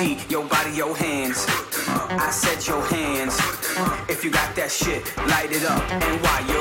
see your body, your hands. I said your hands. If you got that shit, light it up and why you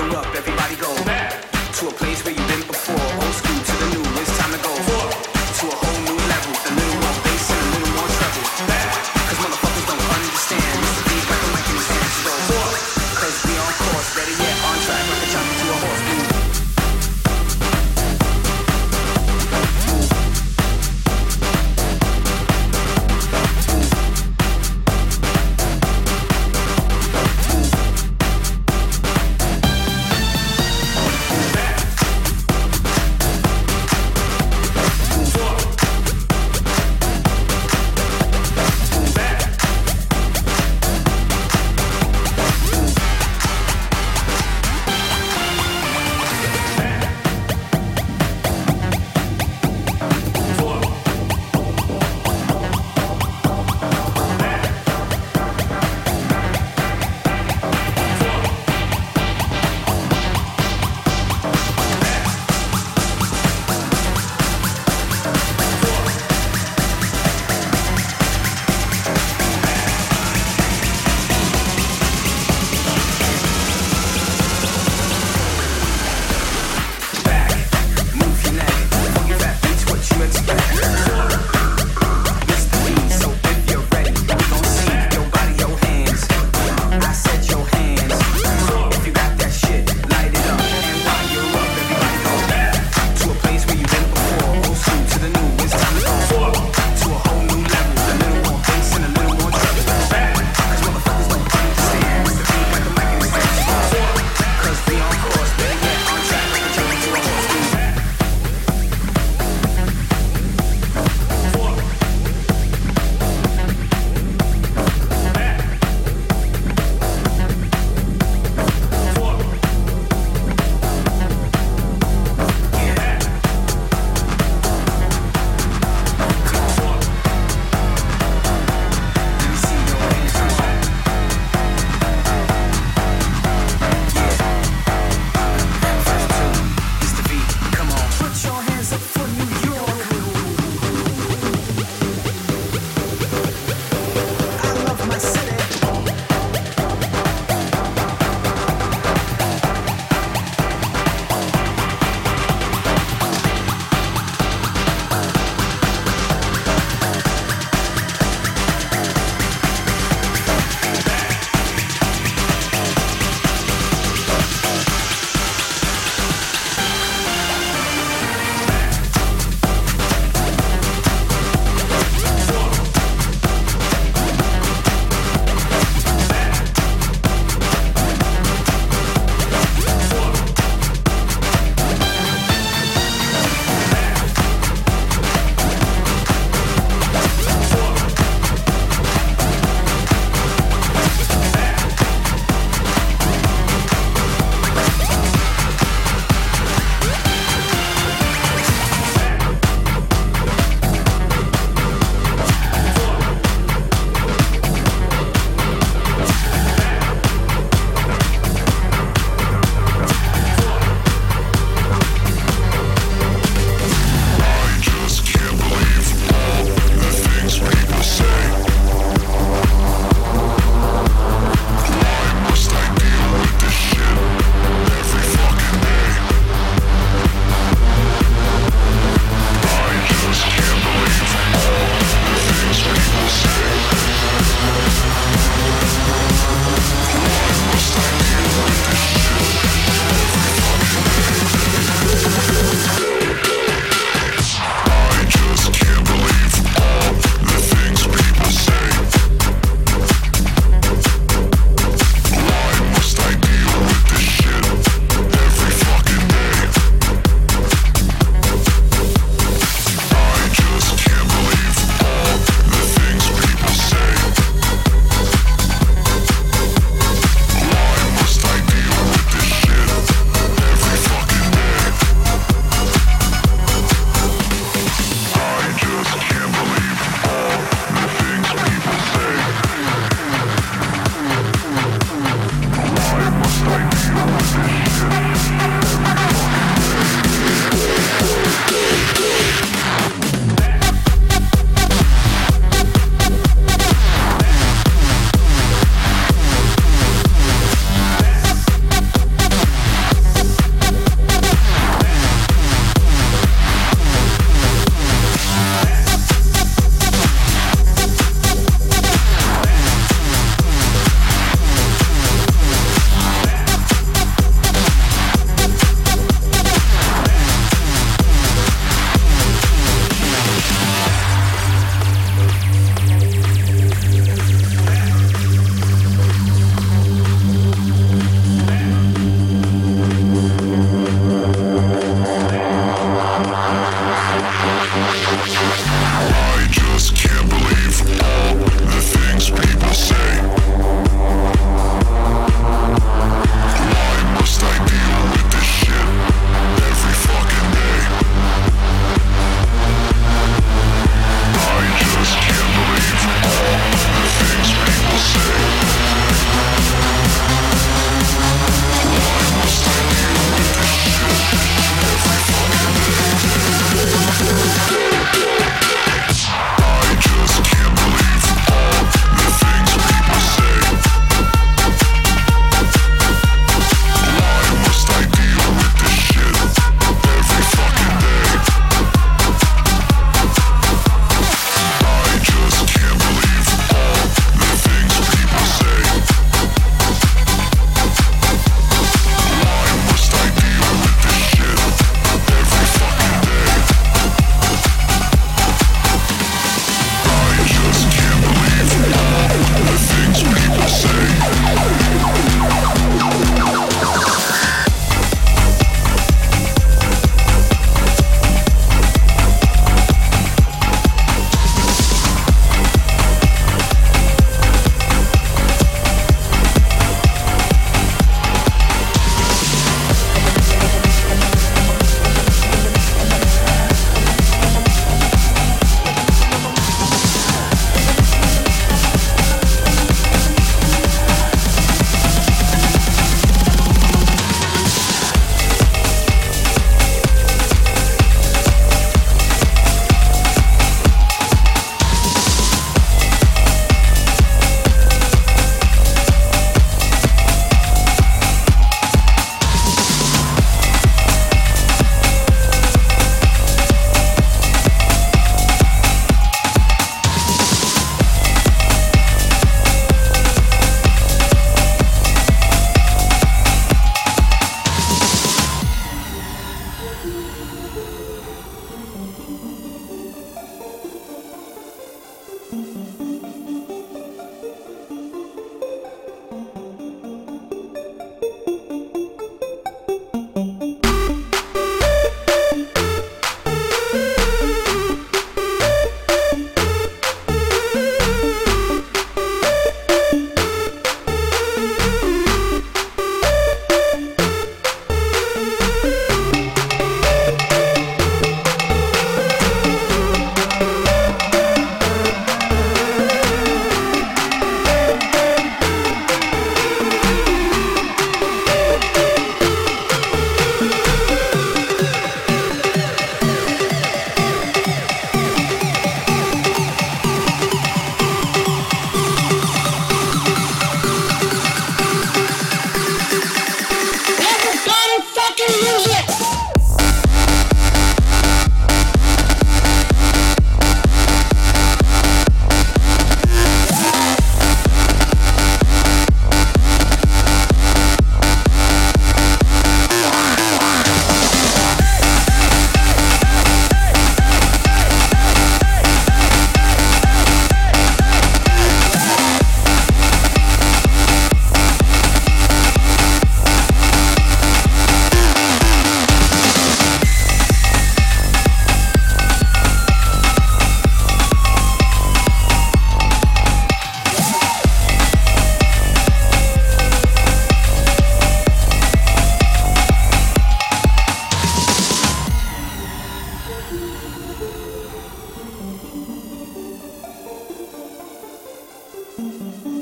The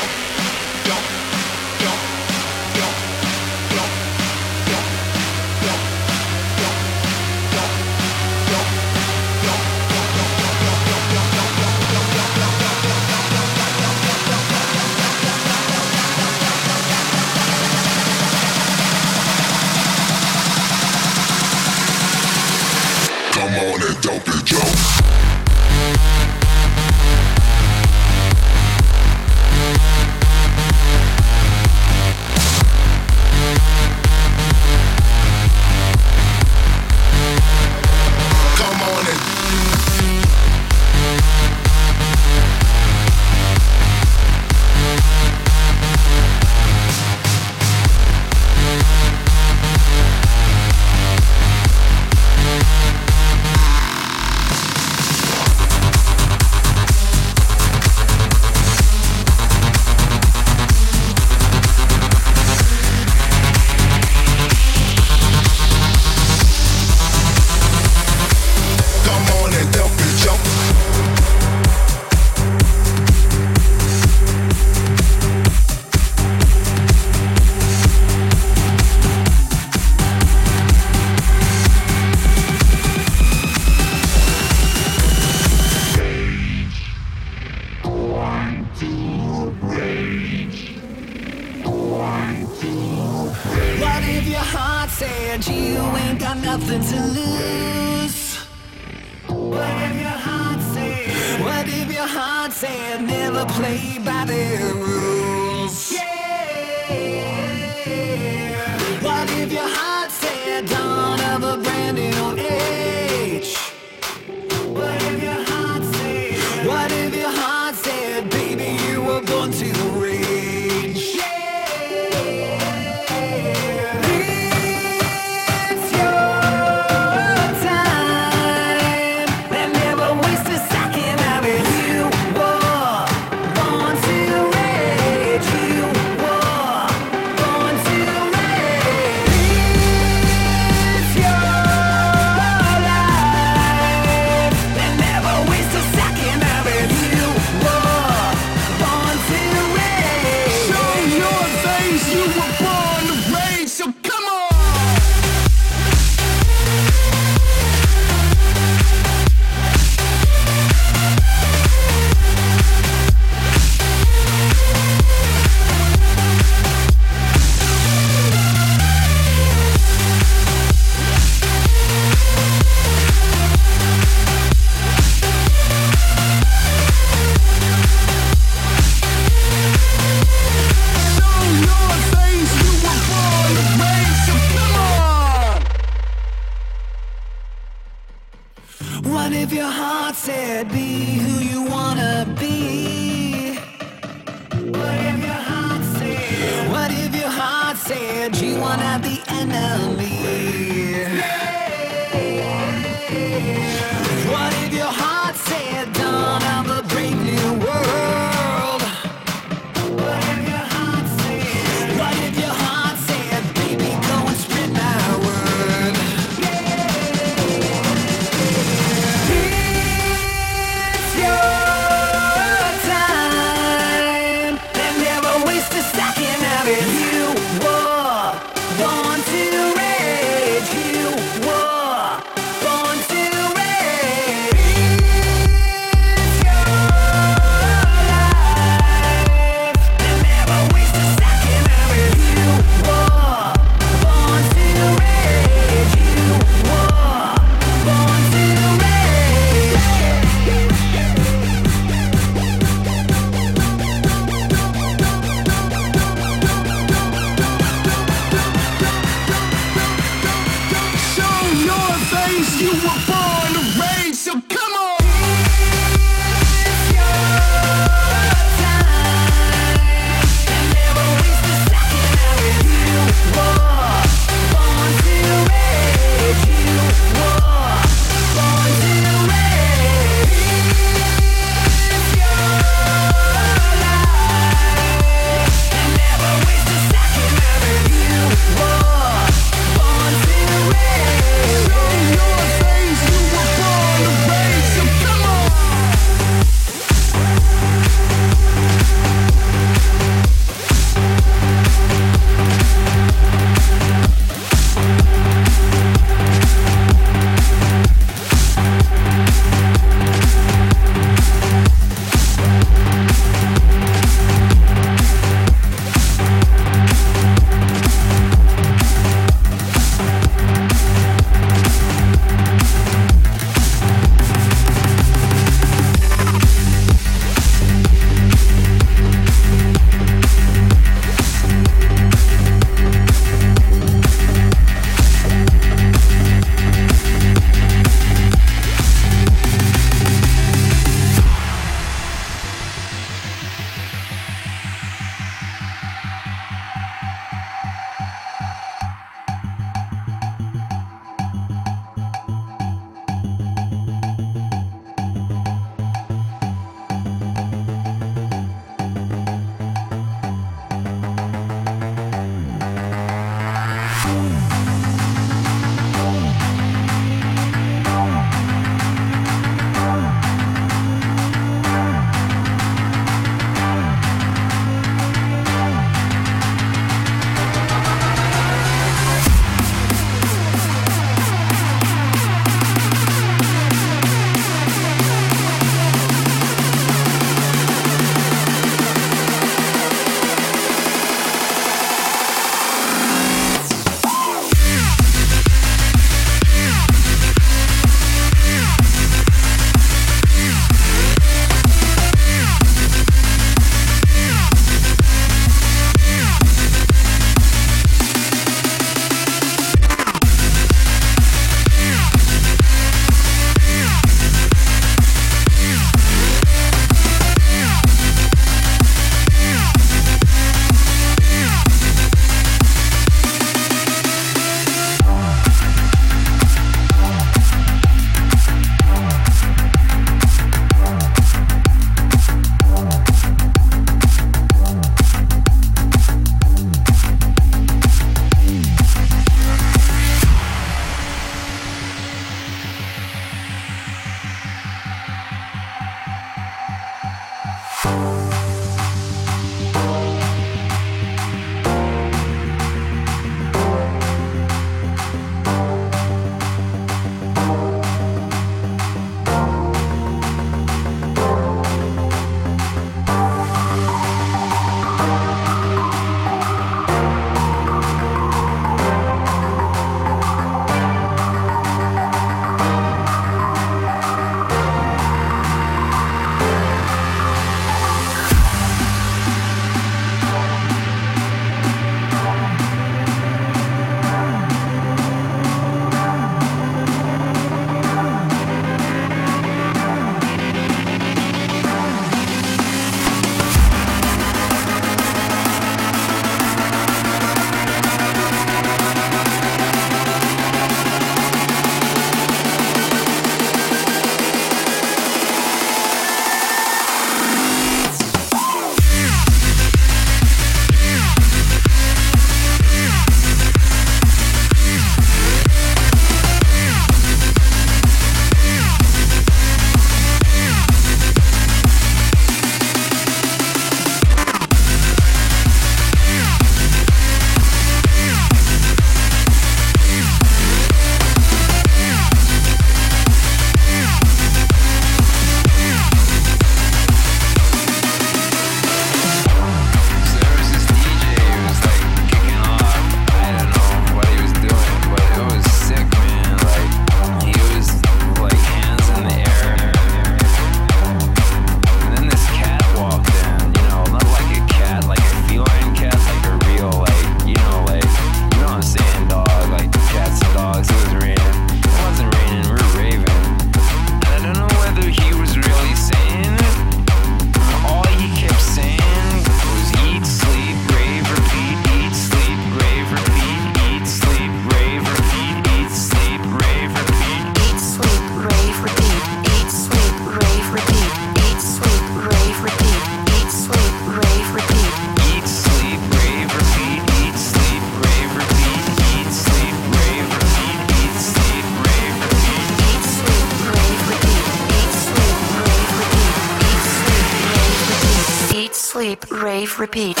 repeat.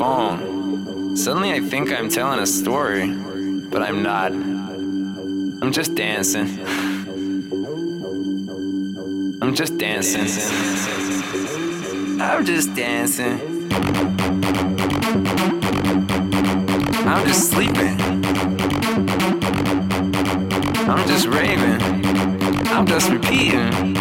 phone. Suddenly I think I'm telling a story, but I'm not. I'm just dancing. I'm just dancing. I'm just dancing. I'm just sleeping. I'm just raving. I'm just repeating.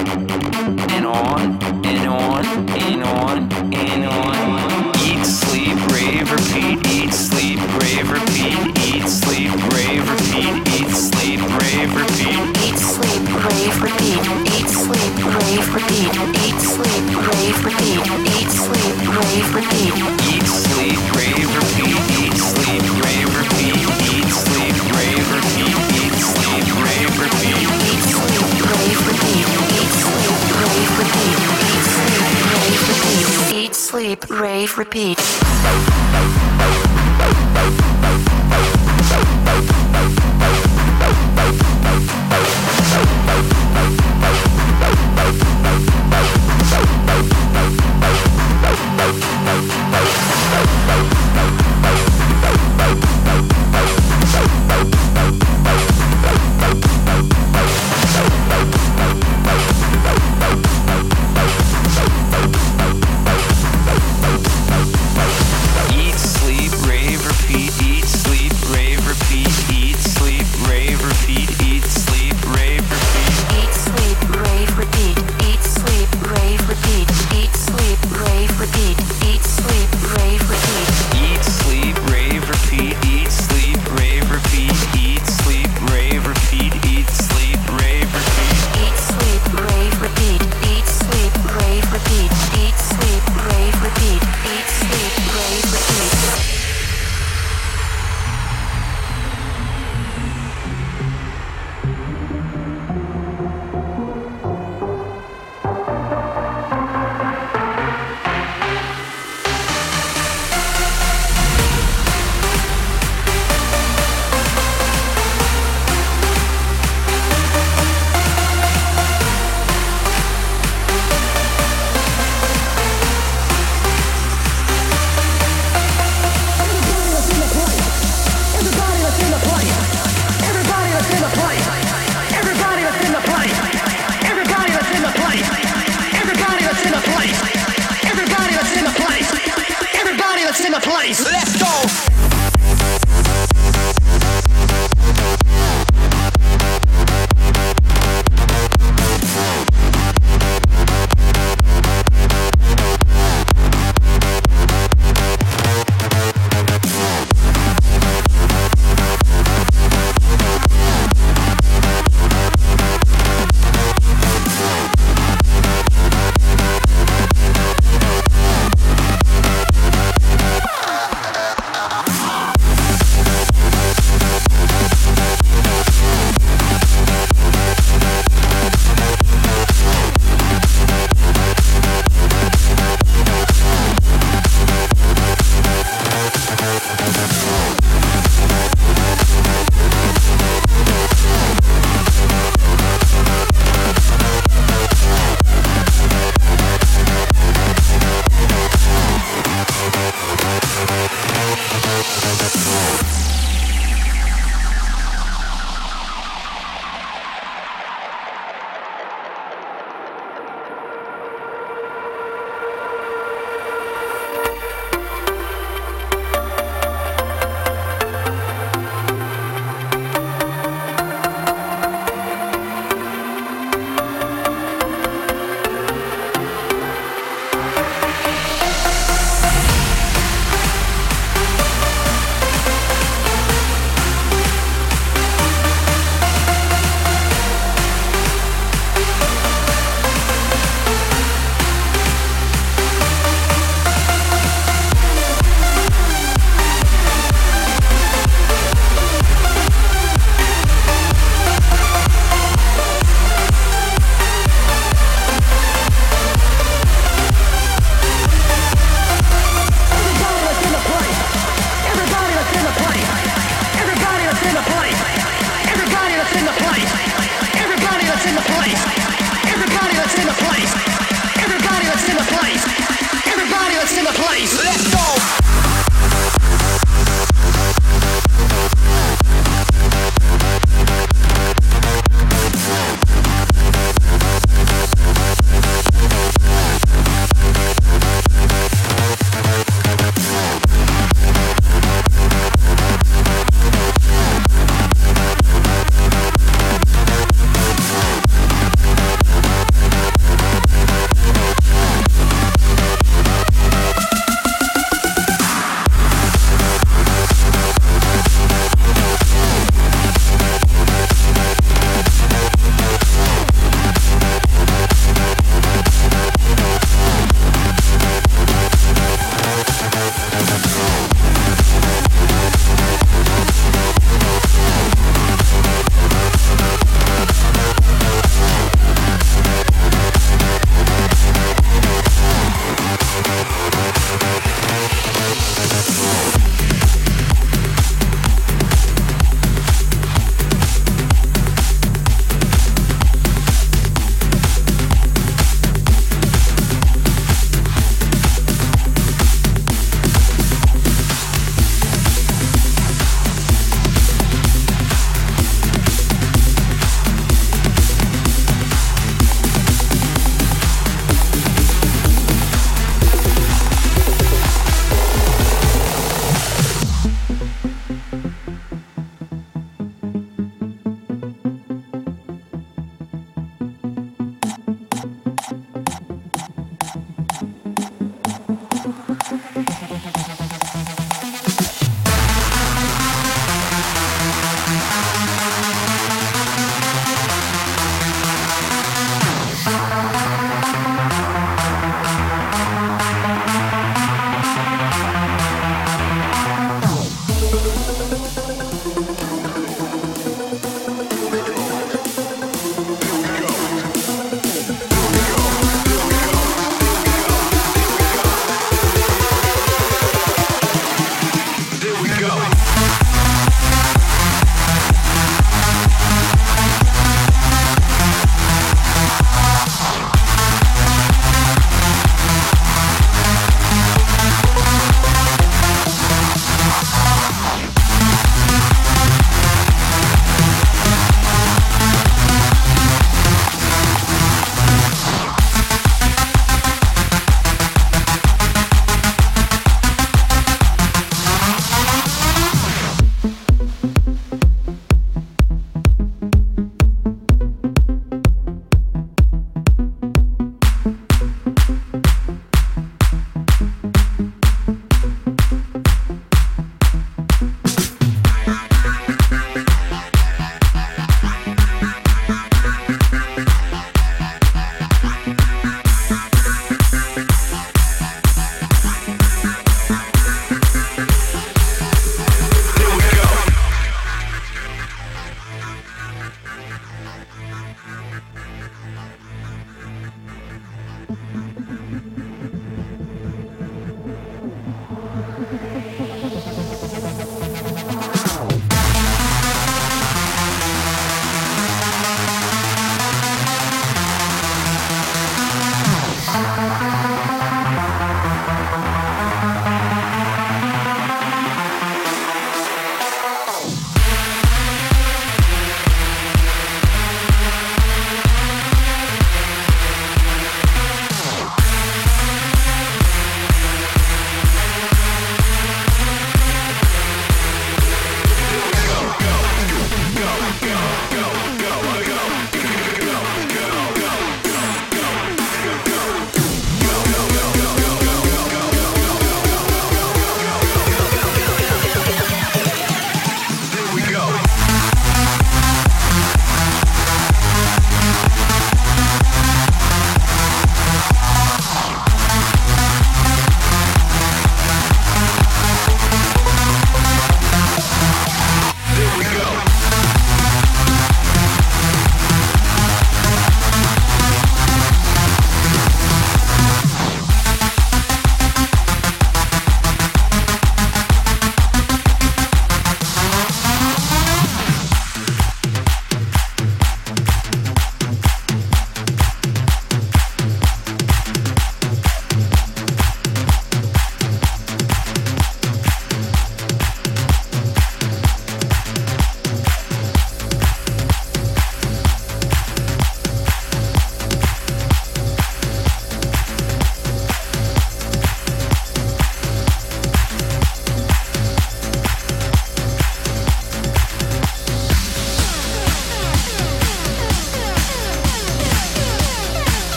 Rave Repeat.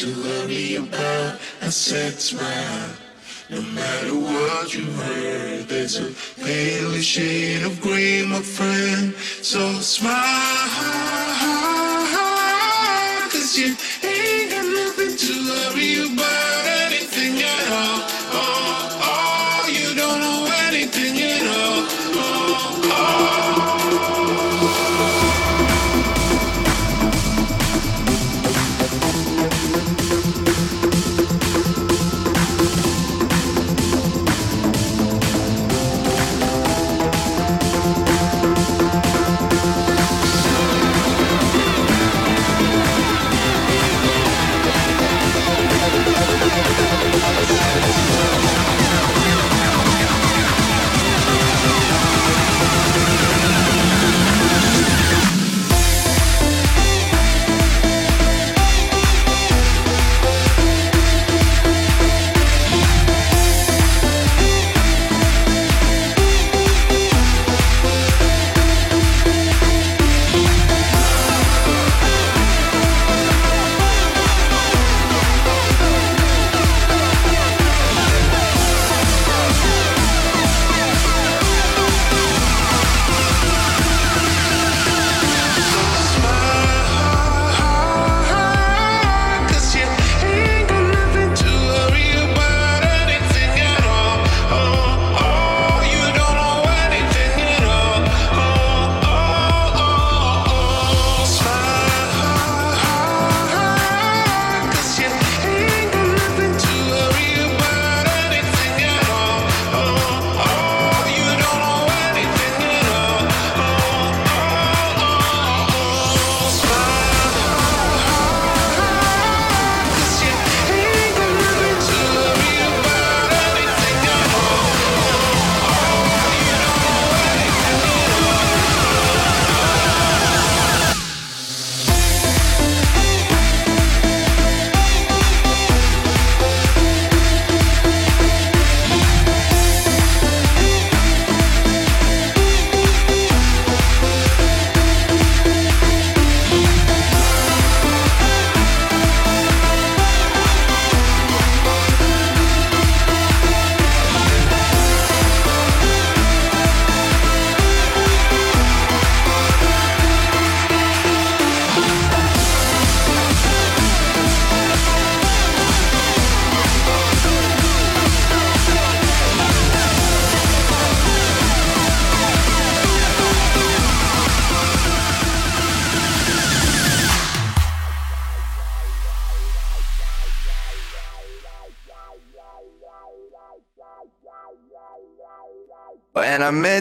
To worry about. I said smile. No matter what you heard, there's a pale shade of gray, my friend. So smile, cause you